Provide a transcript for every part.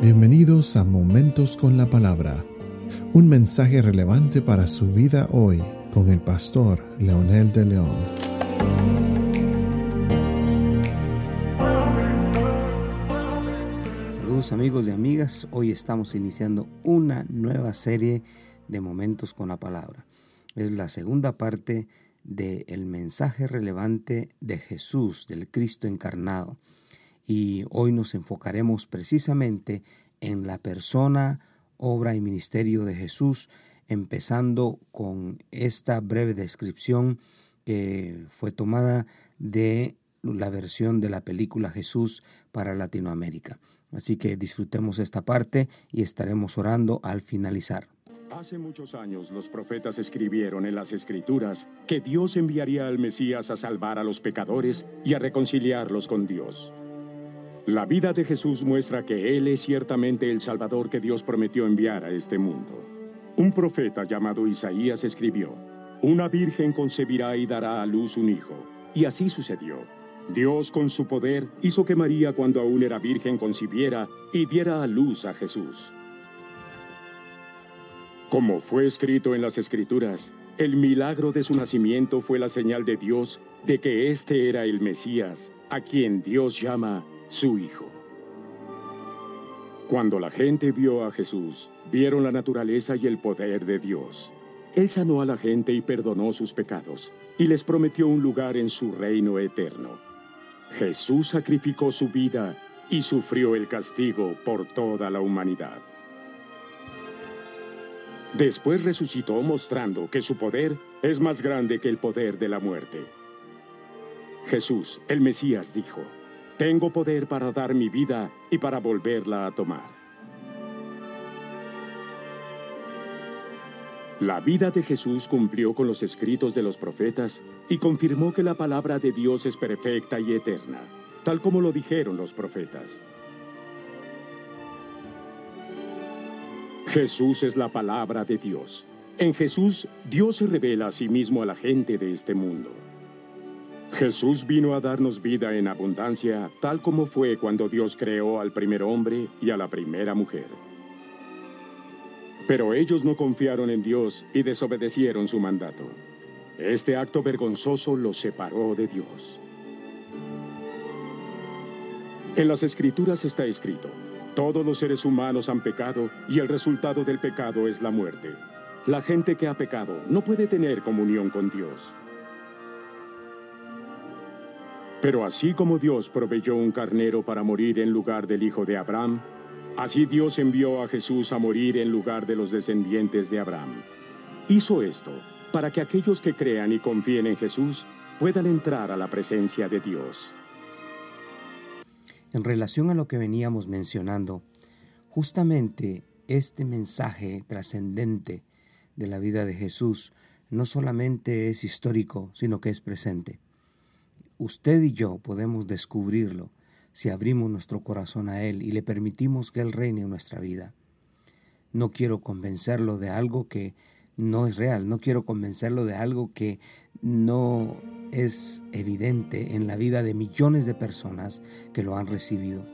Bienvenidos a Momentos con la Palabra, un mensaje relevante para su vida hoy con el pastor Leonel de León. Saludos amigos y amigas, hoy estamos iniciando una nueva serie de Momentos con la Palabra. Es la segunda parte del mensaje relevante de Jesús, del Cristo encarnado y hoy nos enfocaremos precisamente en la persona, obra y ministerio de Jesús, empezando con esta breve descripción que fue tomada de la versión de la película Jesús para Latinoamérica. Así que disfrutemos esta parte y estaremos orando al finalizar. Hace muchos años los profetas escribieron en las escrituras que Dios enviaría al Mesías a salvar a los pecadores y a reconciliarlos con Dios. La vida de Jesús muestra que Él es ciertamente el Salvador que Dios prometió enviar a este mundo. Un profeta llamado Isaías escribió, Una virgen concebirá y dará a luz un hijo. Y así sucedió. Dios con su poder hizo que María cuando aún era virgen concibiera y diera a luz a Jesús. Como fue escrito en las Escrituras, el milagro de su nacimiento fue la señal de Dios de que éste era el Mesías, a quien Dios llama su Hijo. Cuando la gente vio a Jesús, vieron la naturaleza y el poder de Dios. Él sanó a la gente y perdonó sus pecados, y les prometió un lugar en su reino eterno. Jesús sacrificó su vida y sufrió el castigo por toda la humanidad. Después resucitó mostrando que su poder es más grande que el poder de la muerte. Jesús, el Mesías, dijo, tengo poder para dar mi vida y para volverla a tomar. La vida de Jesús cumplió con los escritos de los profetas y confirmó que la palabra de Dios es perfecta y eterna, tal como lo dijeron los profetas. Jesús es la palabra de Dios. En Jesús, Dios se revela a sí mismo a la gente de este mundo. Jesús vino a darnos vida en abundancia, tal como fue cuando Dios creó al primer hombre y a la primera mujer. Pero ellos no confiaron en Dios y desobedecieron su mandato. Este acto vergonzoso los separó de Dios. En las escrituras está escrito, todos los seres humanos han pecado y el resultado del pecado es la muerte. La gente que ha pecado no puede tener comunión con Dios. Pero así como Dios proveyó un carnero para morir en lugar del hijo de Abraham, así Dios envió a Jesús a morir en lugar de los descendientes de Abraham. Hizo esto para que aquellos que crean y confíen en Jesús puedan entrar a la presencia de Dios. En relación a lo que veníamos mencionando, justamente este mensaje trascendente de la vida de Jesús no solamente es histórico, sino que es presente. Usted y yo podemos descubrirlo si abrimos nuestro corazón a Él y le permitimos que Él reine en nuestra vida. No quiero convencerlo de algo que no es real, no quiero convencerlo de algo que no es evidente en la vida de millones de personas que lo han recibido.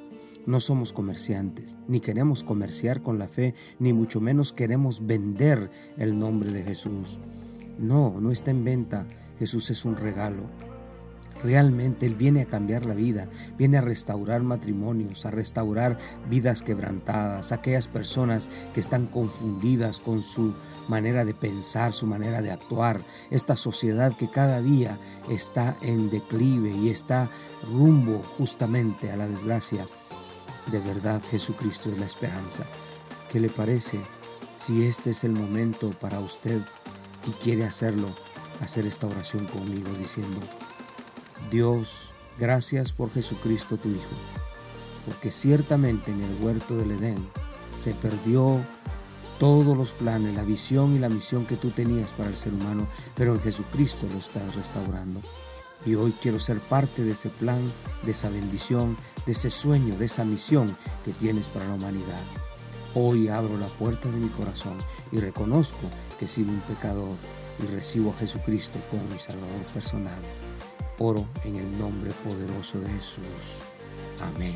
No somos comerciantes, ni queremos comerciar con la fe, ni mucho menos queremos vender el nombre de Jesús. No, no está en venta. Jesús es un regalo. Realmente Él viene a cambiar la vida, viene a restaurar matrimonios, a restaurar vidas quebrantadas, aquellas personas que están confundidas con su manera de pensar, su manera de actuar, esta sociedad que cada día está en declive y está rumbo justamente a la desgracia. De verdad Jesucristo es la esperanza. ¿Qué le parece si este es el momento para usted y quiere hacerlo, hacer esta oración conmigo diciendo, Dios, gracias por Jesucristo tu Hijo, porque ciertamente en el huerto del Edén se perdió todos los planes, la visión y la misión que tú tenías para el ser humano, pero en Jesucristo lo estás restaurando. Y hoy quiero ser parte de ese plan, de esa bendición, de ese sueño, de esa misión que tienes para la humanidad. Hoy abro la puerta de mi corazón y reconozco que he sido un pecador y recibo a Jesucristo como mi Salvador personal. Oro en el nombre poderoso de Jesús. Amén.